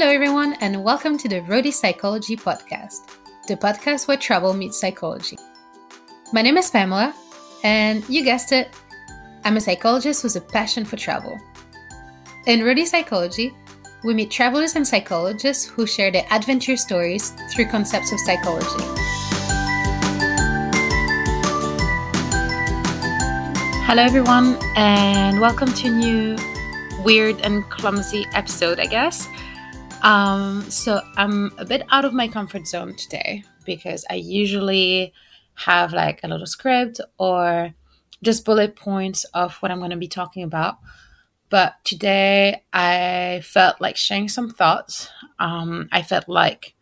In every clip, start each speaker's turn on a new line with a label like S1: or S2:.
S1: Hello, everyone, and welcome to the Roadie Psychology Podcast, the podcast where travel meets psychology. My name is Pamela, and you guessed it, I'm a psychologist with a passion for travel. In Roadie Psychology, we meet travelers and psychologists who share their adventure stories through concepts of psychology. Hello, everyone, and welcome to a new weird and clumsy episode, I guess. Um, so I'm a bit out of my comfort zone today because I usually have like a little script or just bullet points of what I'm going to be talking about. But today I felt like sharing some thoughts. Um, I felt like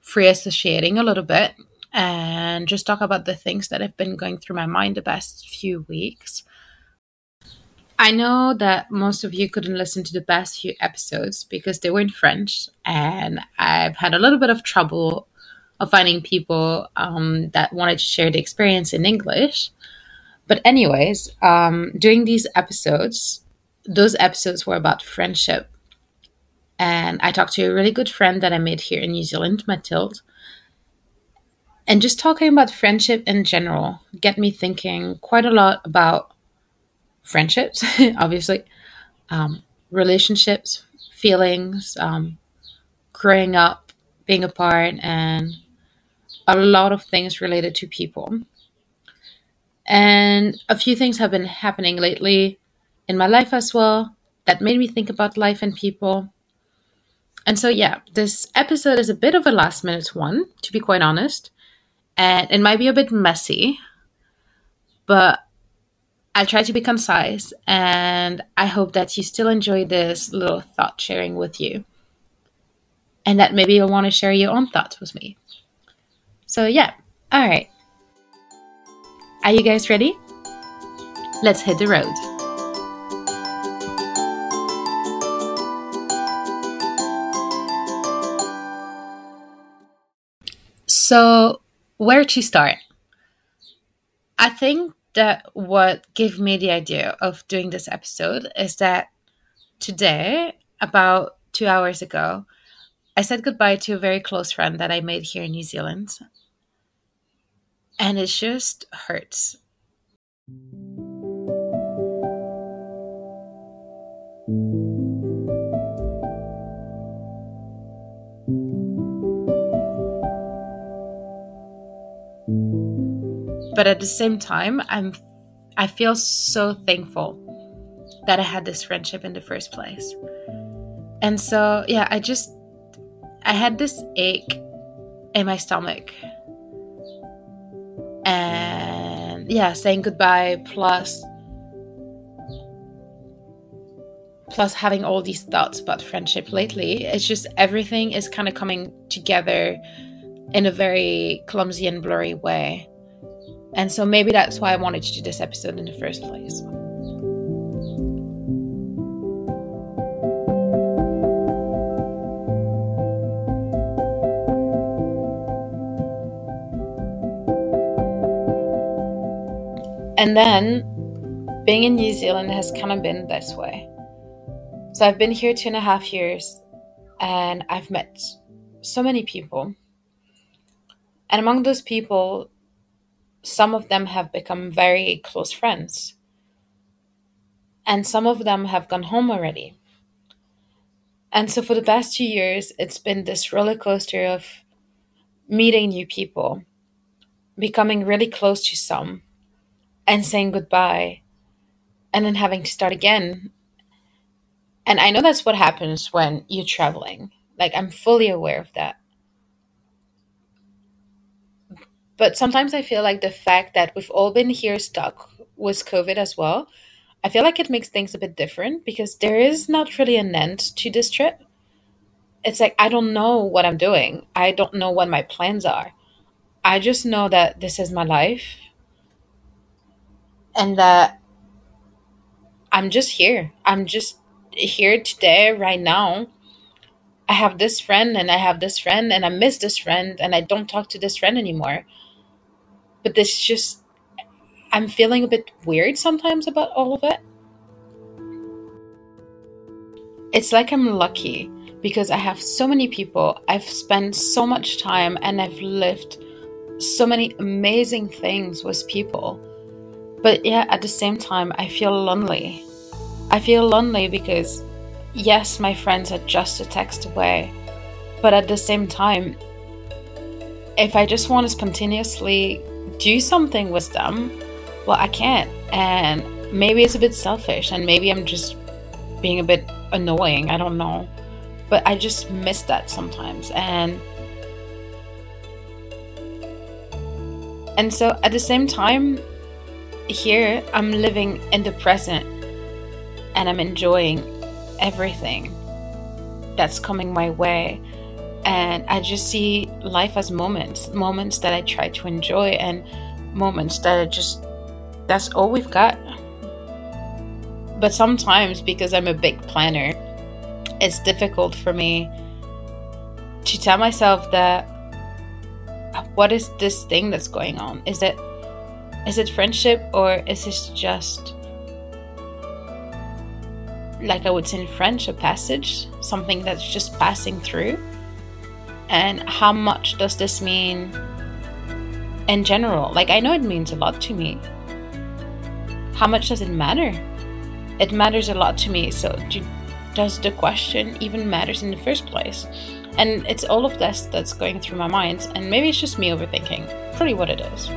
S1: free associating a little bit and just talk about the things that have been going through my mind the past few weeks. I know that most of you couldn't listen to the past few episodes because they were in French, and I've had a little bit of trouble of finding people um, that wanted to share the experience in English. But, anyways, um, doing these episodes, those episodes were about friendship. And I talked to a really good friend that I made here in New Zealand, Mathilde. And just talking about friendship in general get me thinking quite a lot about friendships, obviously, um, relationships, feelings, um, growing up, being apart, and a lot of things related to people. And a few things have been happening lately in my life as well that made me think about life and people. And so, yeah, this episode is a bit of a last minute one, to be quite honest. And it might be a bit messy, but I'll try to be concise, and I hope that you still enjoy this little thought sharing with you. And that maybe you'll want to share your own thoughts with me. So, yeah, all right. Are you guys ready? Let's hit the road. So, where to start? I think that what gave me the idea of doing this episode is that today, about two hours ago, I said goodbye to a very close friend that I made here in New Zealand. And it just hurts. But at the same time i'm i feel so thankful that i had this friendship in the first place. And so yeah i just i had this ache in my stomach. And yeah saying goodbye plus plus having all these thoughts about friendship lately it's just everything is kind of coming together in a very clumsy and blurry way and so maybe that's why I wanted to do this episode in the first place. And then being in New Zealand has kind of been this way. So I've been here two and a half years and I've met so many people. And among those people, some of them have become very close friends. And some of them have gone home already. And so for the past two years, it's been this roller coaster of meeting new people, becoming really close to some, and saying goodbye, and then having to start again. And I know that's what happens when you're traveling. Like, I'm fully aware of that. But sometimes I feel like the fact that we've all been here stuck with COVID as well, I feel like it makes things a bit different because there is not really an end to this trip. It's like I don't know what I'm doing. I don't know what my plans are. I just know that this is my life and that I'm just here. I'm just here today, right now. I have this friend and I have this friend and I miss this friend and I don't talk to this friend anymore but this just I'm feeling a bit weird sometimes about all of it. It's like I'm lucky because I have so many people, I've spent so much time, and I've lived so many amazing things with people. But yeah, at the same time, I feel lonely. I feel lonely because, yes, my friends are just a text away. But at the same time, if I just want to spontaneously do something with them, well, I can't. And maybe it's a bit selfish, and maybe I'm just being a bit annoying. I don't know. But I just miss that sometimes. And and so at the same time, here I'm living in the present and I'm enjoying everything that's coming my way. And I just see life as moments, moments that I try to enjoy, and moments that are just, that's all we've got. But sometimes, because I'm a big planner, it's difficult for me to tell myself that what is this thing that's going on? Is it is it friendship or is this just like I would say in French, a passage, something that's just passing through? And how much does this mean in general? Like, I know it means a lot to me. How much does it matter? It matters a lot to me. So, do, does the question even matters in the first place? And it's all of this that's going through my mind, and maybe it's just me overthinking. Pretty what it is.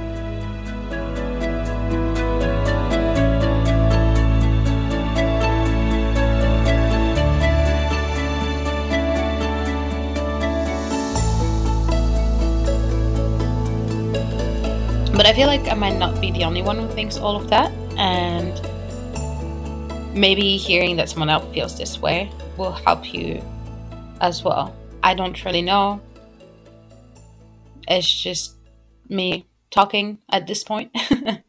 S1: But I feel like I might not be the only one who thinks all of that, and maybe hearing that someone else feels this way will help you as well. I don't really know. It's just me talking at this point.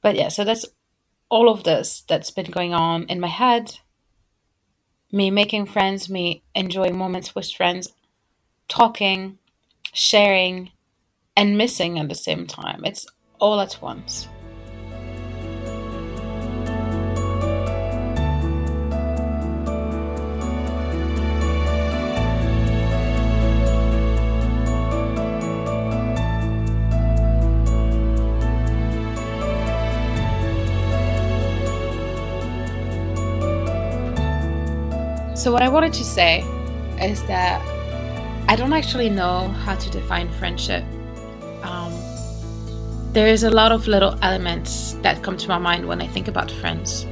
S1: but yeah, so that's all of this that's been going on in my head. Me making friends, me enjoying moments with friends, talking, sharing, and missing at the same time. It's all at once. So, what I wanted to say is that I don't actually know how to define friendship there is a lot of little elements that come to my mind when I think about friends,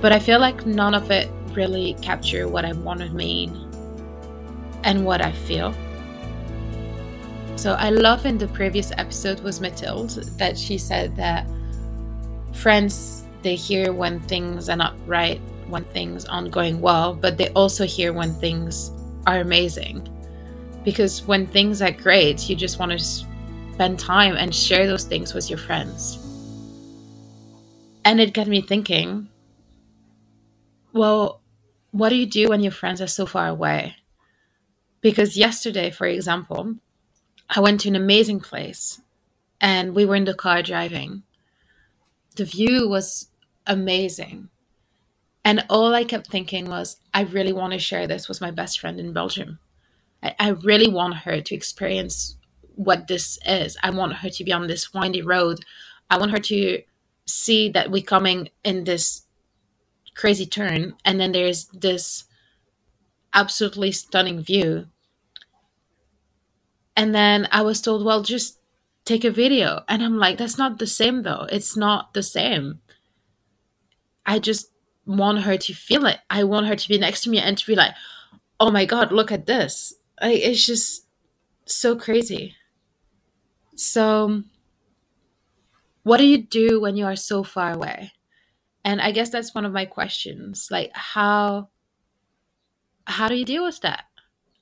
S1: but I feel like none of it really capture what I want to mean and what I feel. So I love in the previous episode was Mathilde that she said that friends they hear when things are not right, when things aren't going well, but they also hear when things are amazing. Because when things are great, you just want to spend time and share those things with your friends. And it got me thinking well, what do you do when your friends are so far away? Because yesterday, for example, I went to an amazing place and we were in the car driving. The view was amazing. And all I kept thinking was, I really want to share this with my best friend in Belgium. I, I really want her to experience what this is. I want her to be on this windy road. I want her to see that we're coming in this crazy turn, and then there's this absolutely stunning view. And then I was told, well, just take a video. And I'm like, that's not the same, though. It's not the same. I just want her to feel it. I want her to be next to me and to be like, oh my God, look at this. Like, it's just so crazy. So, what do you do when you are so far away? And I guess that's one of my questions. Like how how do you deal with that?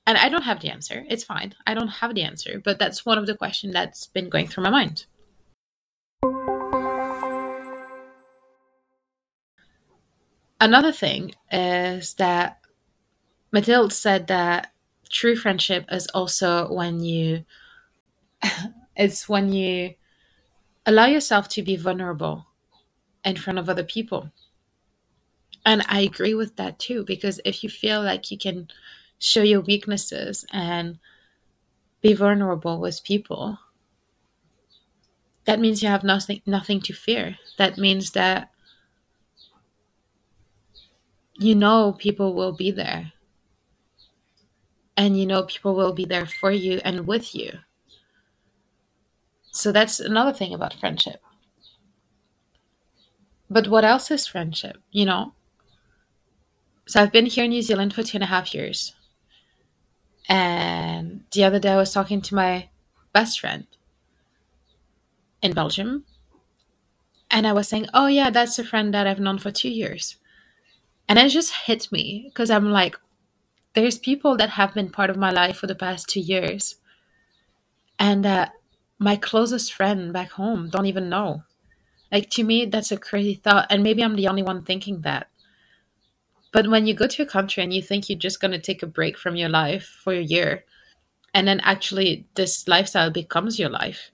S1: And I don't have the answer. It's fine. I don't have the answer, but that's one of the questions that's been going through my mind. Another thing is that Mathilde said that true friendship is also when you it's when you allow yourself to be vulnerable in front of other people. And I agree with that too, because if you feel like you can show your weaknesses and be vulnerable with people, that means you have nothing nothing to fear. That means that you know people will be there. And you know people will be there for you and with you. So that's another thing about friendship. But what else is friendship? You know, so I've been here in New Zealand for two and a half years. And the other day I was talking to my best friend in Belgium. And I was saying, oh, yeah, that's a friend that I've known for two years. And it just hit me because I'm like, there's people that have been part of my life for the past two years. And uh, my closest friend back home don't even know. Like, to me, that's a crazy thought. And maybe I'm the only one thinking that. But when you go to a country and you think you're just going to take a break from your life for a year, and then actually this lifestyle becomes your life,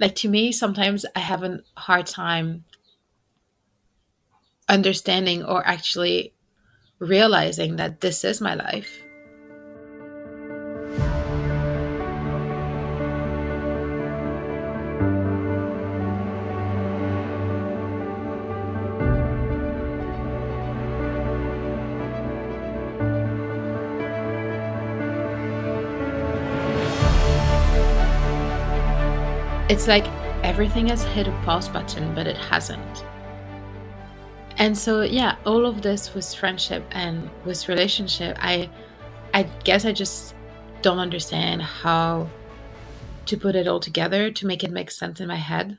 S1: like to me, sometimes I have a hard time understanding or actually realizing that this is my life. It's like everything has hit a pause button, but it hasn't. And so yeah, all of this with friendship and with relationship, I I guess I just don't understand how to put it all together to make it make sense in my head.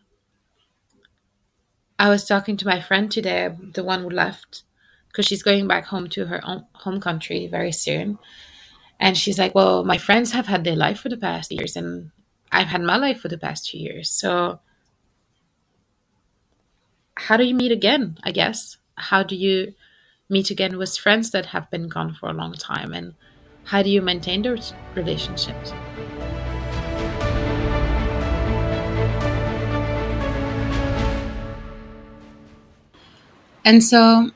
S1: I was talking to my friend today, the one who left, because she's going back home to her own home country very soon. And she's like, Well, my friends have had their life for the past years, and I've had my life for the past two years. So, how do you meet again? I guess. How do you meet again with friends that have been gone for a long time? And how do you maintain those relationships? And so,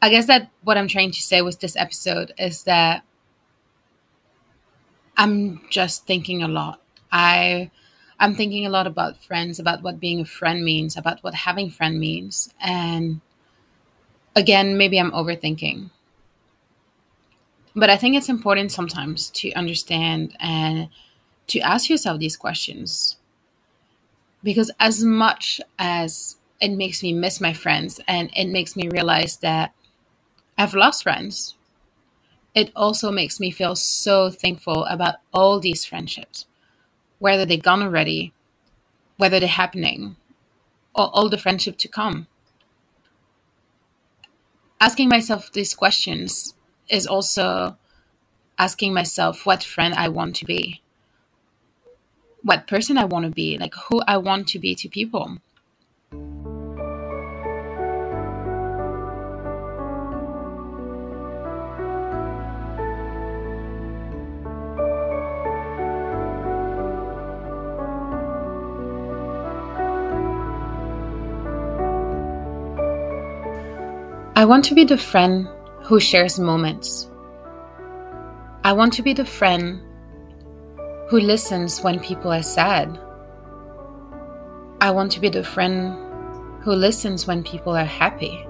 S1: I guess that what I'm trying to say with this episode is that I'm just thinking a lot I I'm thinking a lot about friends, about what being a friend means, about what having friend means. And again, maybe I'm overthinking. But I think it's important sometimes to understand and to ask yourself these questions. Because as much as it makes me miss my friends and it makes me realize that I've lost friends, it also makes me feel so thankful about all these friendships whether they're gone already, whether they're happening, or all the friendship to come. Asking myself these questions is also asking myself what friend I want to be, what person I want to be, like who I want to be to people. I want to be the friend who shares moments. I want to be the friend who listens when people are sad. I want to be the friend who listens when people are happy.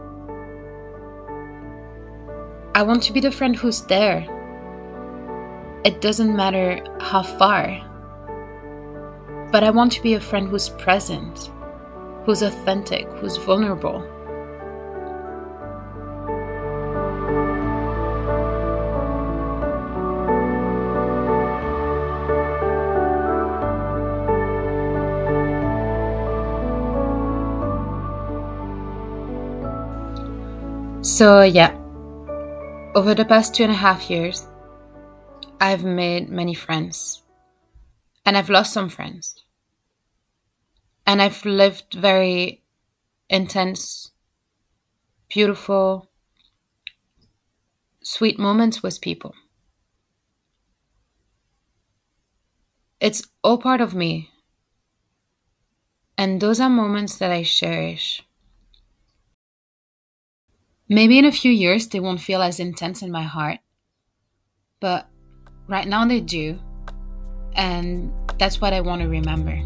S1: I want to be the friend who's there. It doesn't matter how far, but I want to be a friend who's present, who's authentic, who's vulnerable. So, yeah, over the past two and a half years, I've made many friends and I've lost some friends. And I've lived very intense, beautiful, sweet moments with people. It's all part of me. And those are moments that I cherish. Maybe in a few years they won't feel as intense in my heart, but right now they do, and that's what I want to remember.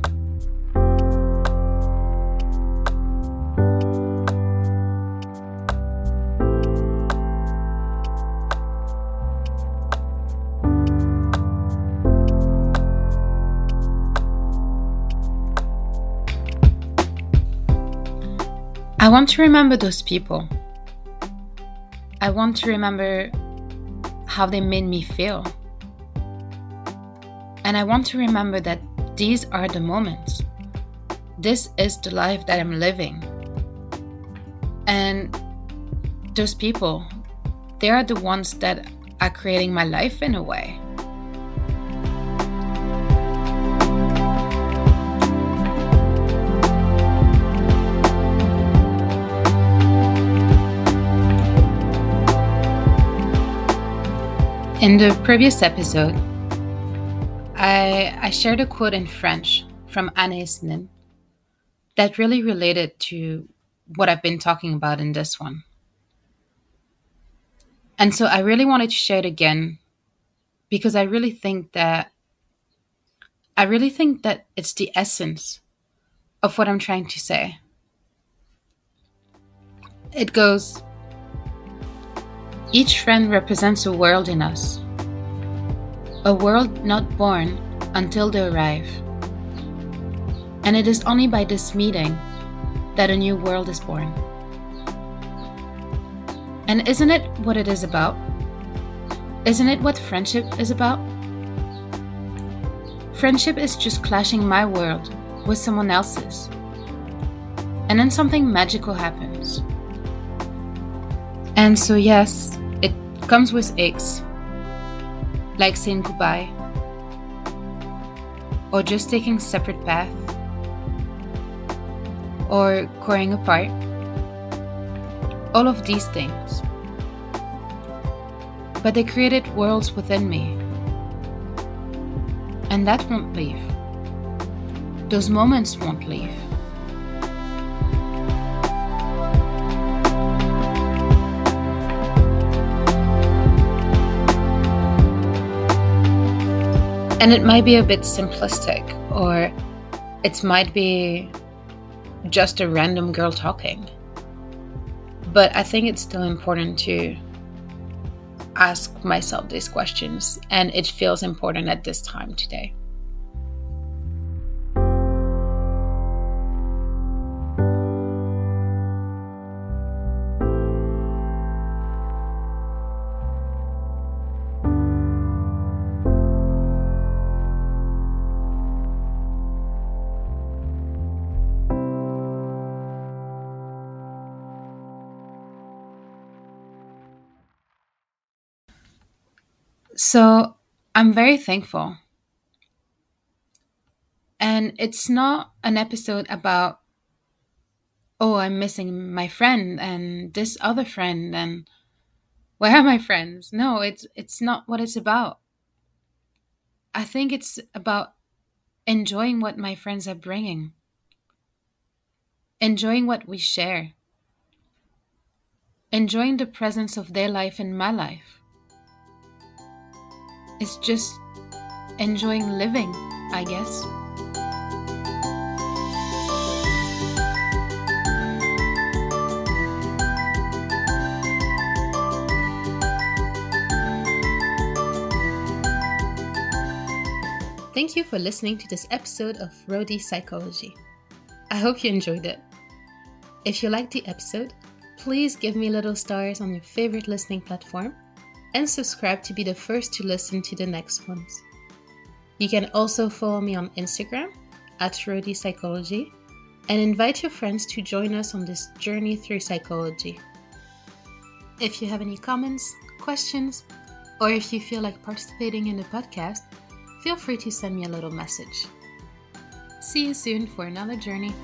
S1: I want to remember those people. I want to remember how they made me feel. And I want to remember that these are the moments. This is the life that I'm living. And those people, they are the ones that are creating my life in a way. In the previous episode, I, I shared a quote in French from Anais Nin that really related to what I've been talking about in this one. And so I really wanted to share it again because I really think that I really think that it's the essence of what I'm trying to say. It goes each friend represents a world in us, a world not born until they arrive. And it is only by this meeting that a new world is born. And isn't it what it is about? Isn't it what friendship is about? Friendship is just clashing my world with someone else's. And then something magical happens. And so, yes, comes with aches, like saying goodbye, or just taking separate paths, or growing apart. All of these things. But they created worlds within me. And that won't leave. Those moments won't leave. And it might be a bit simplistic, or it might be just a random girl talking. But I think it's still important to ask myself these questions, and it feels important at this time today. So I'm very thankful. And it's not an episode about, oh, I'm missing my friend and this other friend and where are my friends? No, it's it's not what it's about. I think it's about enjoying what my friends are bringing. Enjoying what we share. Enjoying the presence of their life in my life. It's just enjoying living, I guess. Thank you for listening to this episode of Roadie Psychology. I hope you enjoyed it. If you liked the episode, please give me little stars on your favorite listening platform and subscribe to be the first to listen to the next ones. You can also follow me on Instagram at Roadie Psychology and invite your friends to join us on this journey through psychology. If you have any comments, questions, or if you feel like participating in the podcast, feel free to send me a little message. See you soon for another journey.